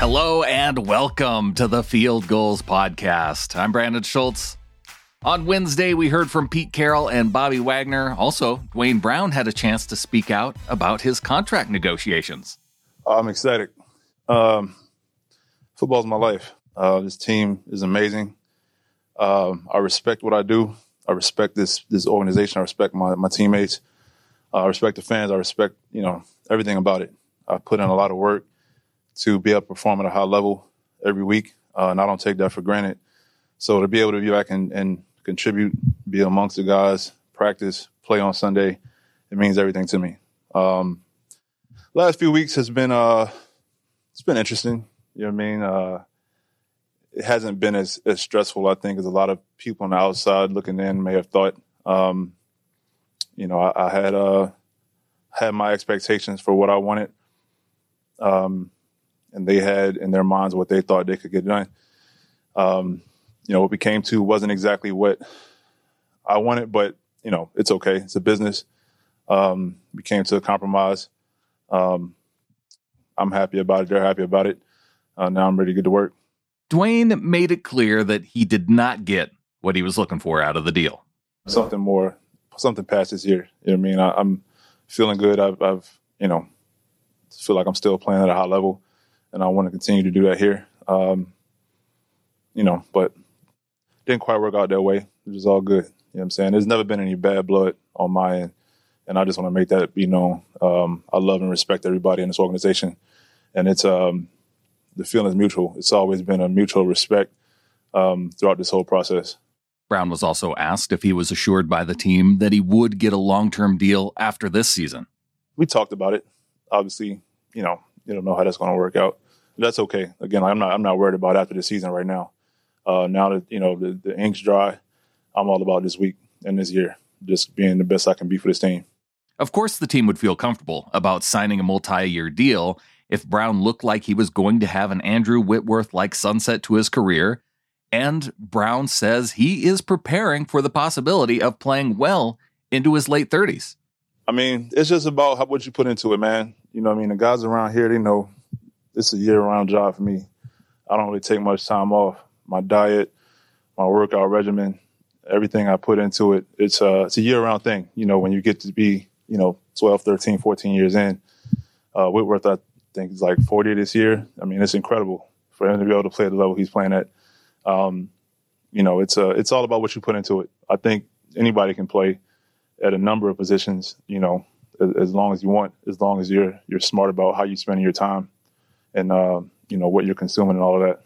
Hello and welcome to the Field Gulls Podcast. I'm Brandon Schultz. On Wednesday, we heard from Pete Carroll and Bobby Wagner. Also, Duane Brown had a chance to speak out about his contract negotiations. I'm excited. Um, football's my life. Uh, this team is amazing. Um, I respect what I do. I respect this this organization. I respect my my teammates. Uh, I respect the fans. I respect you know everything about it. I put in a lot of work to be able to perform at a high level every week, uh, and I don't take that for granted. So to be able to be back and, and contribute, be amongst the guys, practice, play on Sunday, it means everything to me. Um, last few weeks has been uh, it's been interesting. You know what I mean? Uh, it hasn't been as, as stressful, I think, as a lot of people on the outside looking in may have thought. Um, you know, I, I had uh, had my expectations for what I wanted. Um, and they had in their minds what they thought they could get done. Um, you know, what we came to wasn't exactly what I wanted, but you know, it's okay. It's a business. Um, we came to a compromise. Um, I'm happy about it. They're happy about it. Uh, now I'm ready to get to work. Duane made it clear that he did not get what he was looking for out of the deal. Something more, something past this year. You know what I mean? I, am feeling good. I've, I've, you know, feel like I'm still playing at a high level and I want to continue to do that here. Um, you know, but didn't quite work out that way, which is all good. You know what I'm saying? There's never been any bad blood on my end, and I just want to make that be known. Um, I love and respect everybody in this organization, and it's um, the feeling is mutual. It's always been a mutual respect um, throughout this whole process. Brown was also asked if he was assured by the team that he would get a long term deal after this season. We talked about it. Obviously, you know, you don't know how that's going to work out. That's okay. Again, I'm not I'm not worried about after the season right now. Uh, now that you know the, the ink's dry, I'm all about this week and this year, just being the best I can be for this team. Of course, the team would feel comfortable about signing a multi-year deal if Brown looked like he was going to have an Andrew Whitworth like sunset to his career. And Brown says he is preparing for the possibility of playing well into his late 30s. I mean, it's just about how, what you put into it, man. You know, I mean, the guys around here, they know it's a year-round job for me. I don't really take much time off. My diet, my workout regimen, everything I put into it, it's a, it's a year-round thing. You know, when you get to be, you know, 12, 13, 14 years in, uh, Whitworth, I think, is like 40 this year. I mean, it's incredible for him to be able to play at the level he's playing at. Um, you know, it's a, it's all about what you put into it. I think anybody can play at a number of positions, you know, as, as, long as you want, as long as you're you're smart about how you spend your time and uh, you know what you're consuming and all of that.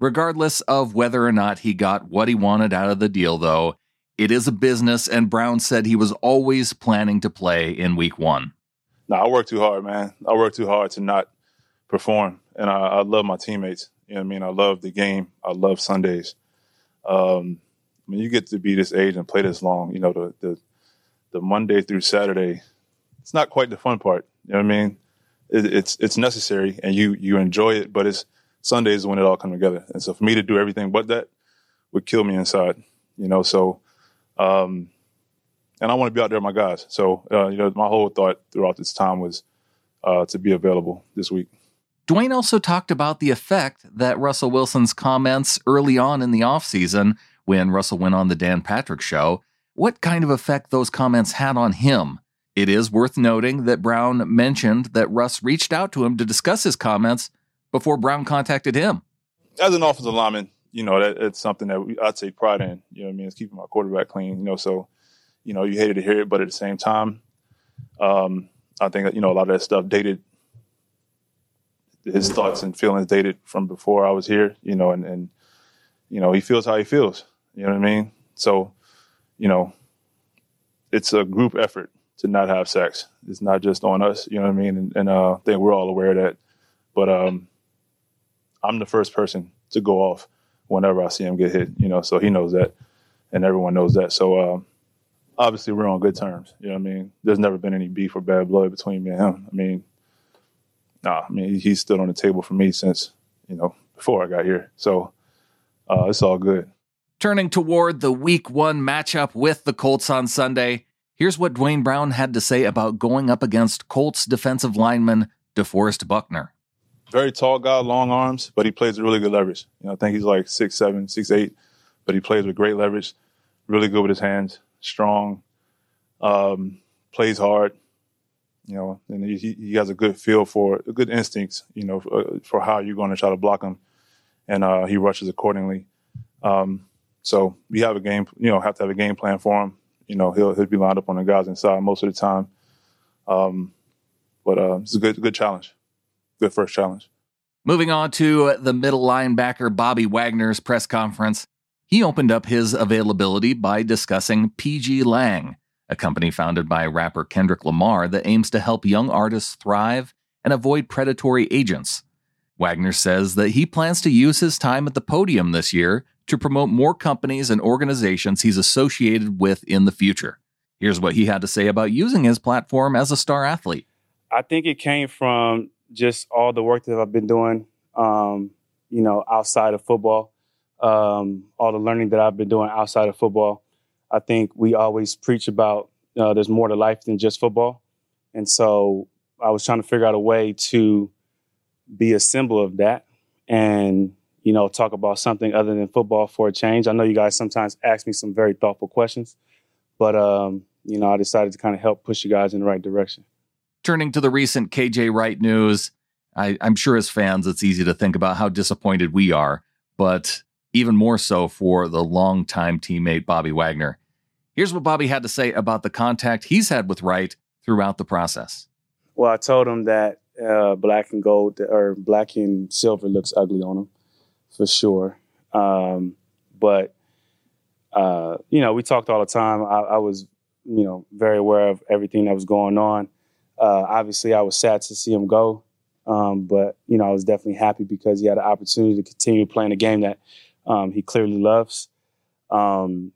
Regardless of whether or not he got what he wanted out of the deal, though, it is a business, and Brown said he was always planning to play in Week One. No, I work too hard, man. I work too hard to not perform, and I, I love my teammates. You know what I mean? I love the game. I love Sundays. Um, when you get to be this age and play this long, you know the the the Monday through Saturday, it's not quite the fun part. You know what I mean? It, it's it's necessary and you you enjoy it, but it's Sundays when it all comes together. And so for me to do everything but that would kill me inside. You know, so um, and I want to be out there with my guys. So uh, you know, my whole thought throughout this time was uh, to be available this week. Duane also talked about the effect that Russell Wilson's comments early on in the offseason when Russell went on the Dan Patrick show what kind of effect those comments had on him. It is worth noting that Brown mentioned that Russ reached out to him to discuss his comments before Brown contacted him. As an offensive lineman, you know, that, it's something that we, I take pride in. You know what I mean? It's keeping my quarterback clean, you know, so, you know, you hated to hear it, but at the same time, um, I think that, you know, a lot of that stuff dated his thoughts and feelings dated from before I was here, you know, and, and you know, he feels how he feels. You know what I mean? So you know, it's a group effort to not have sex. It's not just on us, you know what I mean? And, and uh, I think we're all aware of that. But um, I'm the first person to go off whenever I see him get hit, you know, so he knows that and everyone knows that. So um, obviously we're on good terms, you know what I mean? There's never been any beef or bad blood between me and him. I mean, nah, I mean, he's stood on the table for me since, you know, before I got here. So uh, it's all good. Turning toward the week one matchup with the Colts on Sunday, here's what Duane Brown had to say about going up against Colts defensive lineman DeForest Buckner. very tall guy, long arms, but he plays with really good leverage. You know, I think he's like six seven, six eight, but he plays with great leverage. Really good with his hands, strong, um, plays hard. You know, and he, he has a good feel for a good instincts. You know, for, for how you're going to try to block him, and uh, he rushes accordingly. Um, so we have a game. You know, have to have a game plan for him. You know, he'll he'll be lined up on the guys inside most of the time. Um, but uh, it's a good good challenge good first challenge. Moving on to the middle linebacker Bobby Wagner's press conference, he opened up his availability by discussing PG Lang, a company founded by rapper Kendrick Lamar that aims to help young artists thrive and avoid predatory agents. Wagner says that he plans to use his time at the podium this year to promote more companies and organizations he's associated with in the future. Here's what he had to say about using his platform as a star athlete. I think it came from just all the work that I've been doing, um, you know, outside of football, um, all the learning that I've been doing outside of football. I think we always preach about uh, there's more to life than just football. And so I was trying to figure out a way to be a symbol of that and, you know, talk about something other than football for a change. I know you guys sometimes ask me some very thoughtful questions, but, um, you know, I decided to kind of help push you guys in the right direction. Turning to the recent KJ Wright news, I, I'm sure as fans, it's easy to think about how disappointed we are, but even more so for the longtime teammate Bobby Wagner. Here's what Bobby had to say about the contact he's had with Wright throughout the process. Well, I told him that uh, black and gold or black and silver looks ugly on him for sure. Um, but uh, you know, we talked all the time. I, I, was, you know, very aware of everything that was going on. Uh, obviously, I was sad to see him go, um, but you know I was definitely happy because he had an opportunity to continue playing a game that um, he clearly loves. Um,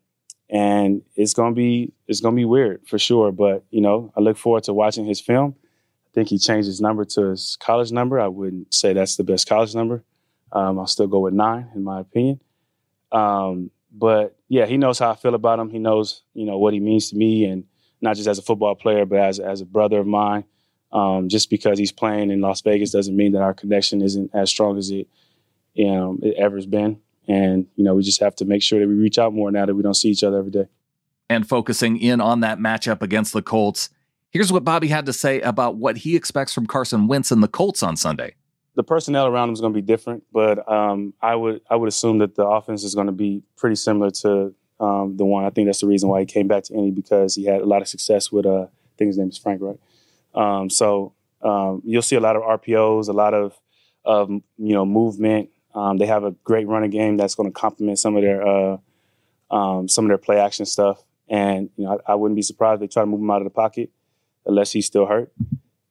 and it's gonna be it's gonna be weird for sure. But you know, I look forward to watching his film. I think he changed his number to his college number. I wouldn't say that's the best college number. Um, I'll still go with nine, in my opinion. Um, but yeah, he knows how I feel about him. He knows you know what he means to me, and not just as a football player, but as as a brother of mine. Um, just because he's playing in Las Vegas doesn't mean that our connection isn't as strong as it, you know, it ever's been. And you know, we just have to make sure that we reach out more now that we don't see each other every day. And focusing in on that matchup against the Colts, here's what Bobby had to say about what he expects from Carson Wentz and the Colts on Sunday. The personnel around him is going to be different, but um, I would I would assume that the offense is going to be pretty similar to um, the one. I think that's the reason why he came back to Indy because he had a lot of success with. Uh, I think his name is Frank, right? Um, so um, you'll see a lot of RPOs, a lot of of you know movement. Um, they have a great running game that's going to complement some of their uh, um, some of their play action stuff. And you know, I, I, wouldn't be surprised if they try to move him out of the pocket unless he's still hurt,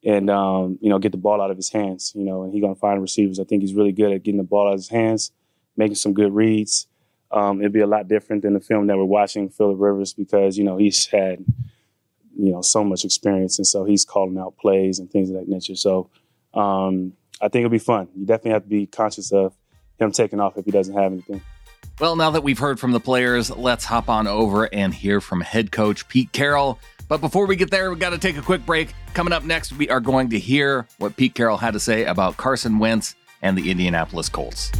and um, you know, get the ball out of his hands. You know, and he's to find receivers. I think he's really good at getting the ball out of his hands, making some good reads um, it'd be a lot different than the film that we're watching, Philip Rivers, because you know he's had you know so much experience, and so he's calling out plays and things of that nature. So um, I think it'll be fun. You definitely have to be conscious of him taking off if he doesn't have anything. Well, now that we've heard from the players, let's hop on over and hear from head coach Pete Carroll. But before we get there, we got to take a quick break. Coming up next, we are going to hear what Pete Carroll had to say about Carson Wentz and the Indianapolis Colts.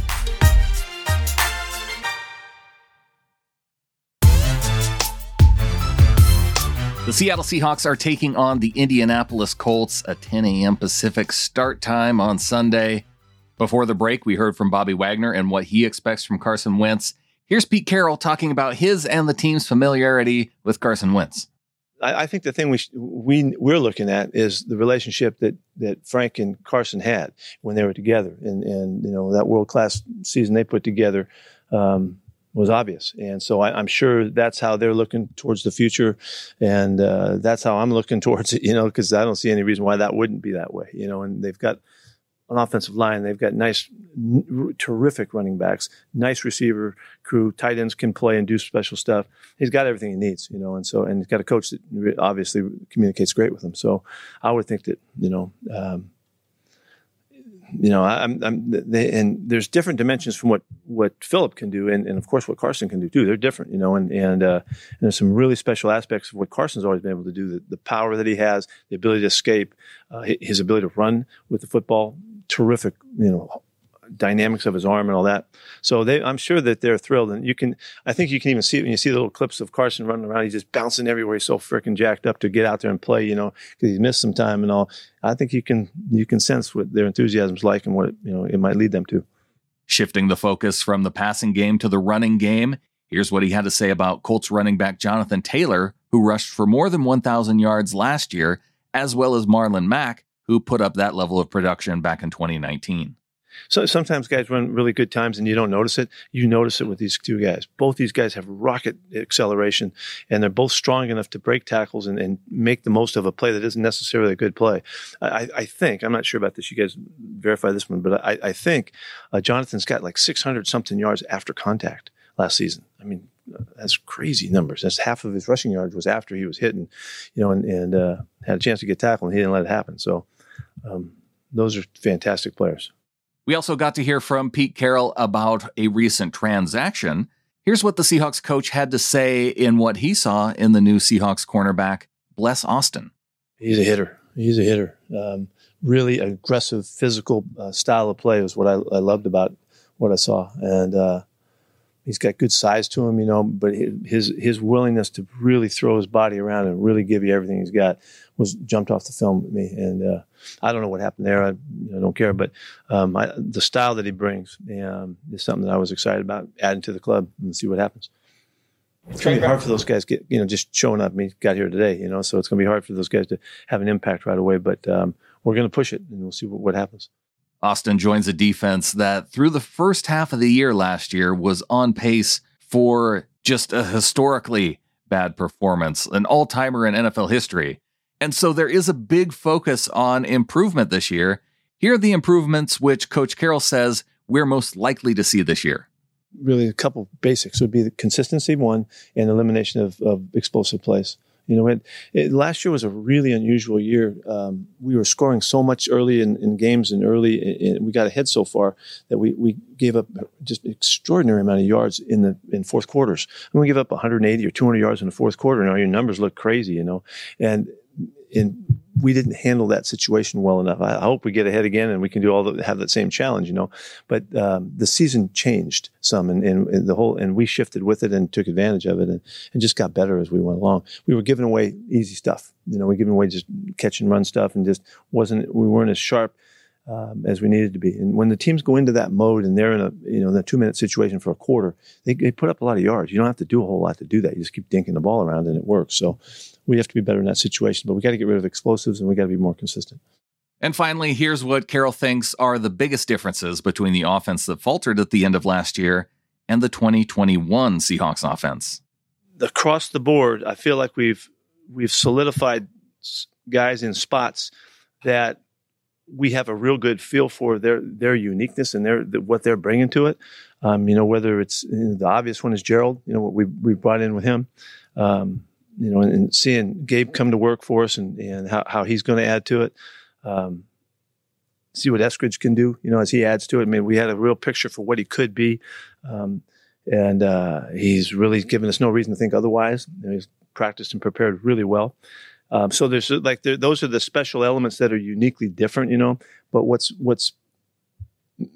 The Seattle Seahawks are taking on the Indianapolis Colts, a 10 a.m. Pacific start time on Sunday. Before the break, we heard from Bobby Wagner and what he expects from Carson Wentz. Here's Pete Carroll talking about his and the team's familiarity with Carson Wentz. I, think the thing we we we're looking at is the relationship that that Frank and Carson had when they were together, and and you know that world class season they put together. Um, was obvious. And so I, am sure that's how they're looking towards the future. And uh, that's how I'm looking towards it, you know, because I don't see any reason why that wouldn't be that way, you know, and they've got an offensive line. They've got nice, n- terrific running backs, nice receiver crew. Tight ends can play and do special stuff. He's got everything he needs, you know, and so and he's got a coach that obviously communicates great with him. So I would think that you know um, you know, I'm, I'm they, and there's different dimensions from what what Philip can do, and, and of course what Carson can do too. They're different, you know, and and, uh, and there's some really special aspects of what Carson's always been able to do. The, the power that he has, the ability to escape, uh, his ability to run with the football, terrific, you know, dynamics of his arm and all that. So they, I'm sure that they're thrilled. And you can, I think you can even see it when you see the little clips of Carson running around. He's just bouncing everywhere. He's so freaking jacked up to get out there and play, you know, because he missed some time and all. I think you can, you can sense what their enthusiasm's like and what, you know, it might lead them to. Shifting the focus from the passing game to the running game, here's what he had to say about Colts running back Jonathan Taylor, who rushed for more than 1,000 yards last year, as well as Marlon Mack, who put up that level of production back in 2019. So sometimes guys run really good times and you don't notice it. You notice it with these two guys. Both these guys have rocket acceleration and they're both strong enough to break tackles and, and make the most of a play that isn't necessarily a good play. I, I, think, I'm not sure about this, you guys verify this one, but I, I think uh, Jonathan's got like 600 something yards after contact last season. I mean, that's crazy numbers. That's half of his rushing yards was after he was hitting, you know, and, and uh, had a chance to get tackled and he didn't let it happen. So um, those are fantastic players. We also got to hear from Pete Carroll about a recent transaction. Here's what the Seahawks coach had to say in what he saw in the new Seahawks cornerback, Bless Austin. He's a hitter. He's a hitter. Um, really aggressive, physical uh, style of play was what I, I, loved about what I saw. And uh, he's got good size to him, you know, but his his willingness to really throw his body around and really give you everything he's got was jumped off the film with me. And uh, I don't know what happened there. I, don't care, but um, I, the style that he brings um, is something that I was excited about adding to the club and see what happens. It's going to be hard for those guys get you know just showing up. I mean, got here today, you know, so it's going to be hard for those guys to have an impact right away. But um, we're going to push it, and we'll see what, what happens. Austin joins a defense that through the first half of the year last year was on pace for just a historically bad performance, an all timer in NFL history. And so there is a big focus on improvement this year. Here are the improvements which Coach Carroll says we're most likely to see this year. Really, a couple basics would be the consistency, one, and elimination of, of explosive plays. You know, it, it, last year was a really unusual year. Um, we were scoring so much early in, in games and early, we got ahead so far that we, we gave up just extraordinary amount of yards in the in fourth quarters. And we give up 180 or 200 yards in the fourth quarter. Now your numbers look crazy, you know, and and we didn't handle that situation well enough. I, I, hope we get ahead again and we can do all the, have that same challenge, you know. But um, the season changed some, and, and, and, the whole and we shifted with it and took advantage of it, and, and just got better as we went along. We were giving away easy stuff, you know. We giving away just catch and run stuff, and just wasn't we weren't as sharp um, as we needed to be. And when the teams go into that mode and they're in a you know in a two minute situation for a quarter, they, they put up a lot of yards. You don't have to do a whole lot to do that. You just keep dinking the ball around and it works. So we have to be better in that situation. But we got to get rid of explosives and we got to be more consistent. And finally, here's what Carroll thinks are the biggest differences between the offense that faltered at the end of last year and the 2021 Seahawks offense. Across the board, I feel like we've we've solidified guys in spots that we have a real good feel for their their uniqueness and their the, what they're bringing to it. Um, you know, whether it's you know, the obvious one is Gerald. You know what we we brought in with him. Um, you know, and, and, seeing Gabe come to work for us and and how, how he's going to add to it. Um, see what Eskridge can do. You know, as he adds to it. I mean, we had a real picture for what he could be, um, and uh, he's really given us no reason to think otherwise. You know, he's practiced and prepared really well. Um, so there's like there, those are the special elements that are uniquely different, you know. But what's what's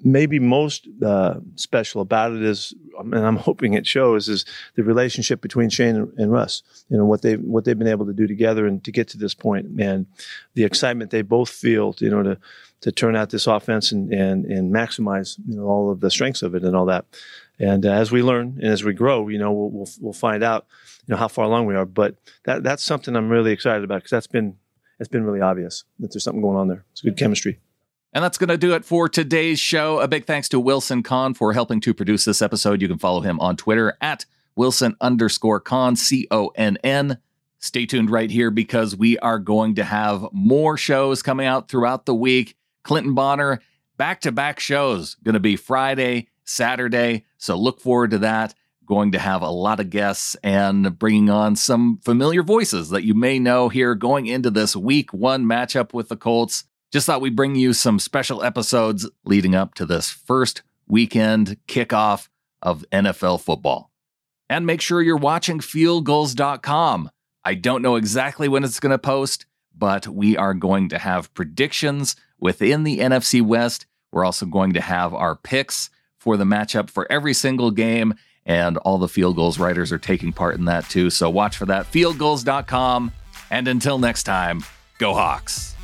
maybe most uh, special about it is, and I'm hoping it shows, is the relationship between Shane and, and, Russ. You know what they what they've been able to do together and to get to this point, and the excitement they both feel, you know, to to turn out this offense and and and maximize you know all of the strengths of it and all that. And uh, as we learn and as we grow, you know, we'll, we'll, we'll find out, you know, how far along we are. But that that's something I'm really excited about because that's been it's been really obvious that there's something going on there. It's good chemistry. And that's going to do it for today's show. A big thanks to Wilson Conn for helping to produce this episode. You can follow him on Twitter at Wilson underscore Conn, C O N N. Stay tuned right here because we are going to have more shows coming out throughout the week. Clinton Bonner, back to back shows, going to be Friday, Saturday. So look forward to that. Going to have a lot of guests and bringing on some familiar voices that you may know here going into this week one matchup with the Colts. Just thought we'd bring you some special episodes leading up to this first weekend kickoff of NFL football. And make sure you're watching fieldgulls.com. I don't know exactly when it's going to post, but we are going to have predictions within the NFC West. We're also going to have our picks for the matchup for every single game, and all the Field Gulls writers are taking part in that too. So watch for that. Fieldgulls.com. And until next time, go Hawks.